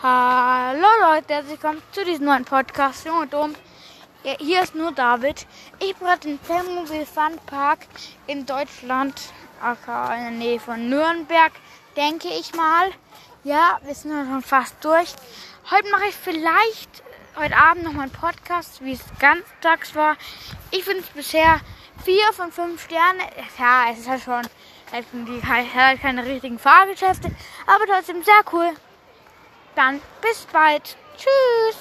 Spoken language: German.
Hallo Leute, herzlich willkommen zu diesem neuen Podcast. Junge Dom. Hier ist nur David. Ich bin gerade im Playmobil Fun Park in Deutschland, aka in der Nähe von Nürnberg, denke ich mal. Ja, wir sind schon fast durch. Heute mache ich vielleicht heute Abend noch mal einen Podcast, wie es ganztags war. Ich finde es bisher vier von fünf Sterne. Ja, es ist halt schon, die halt keine richtigen Fahrgeschäfte, aber trotzdem sehr cool. Dann bis bald. Tschüss.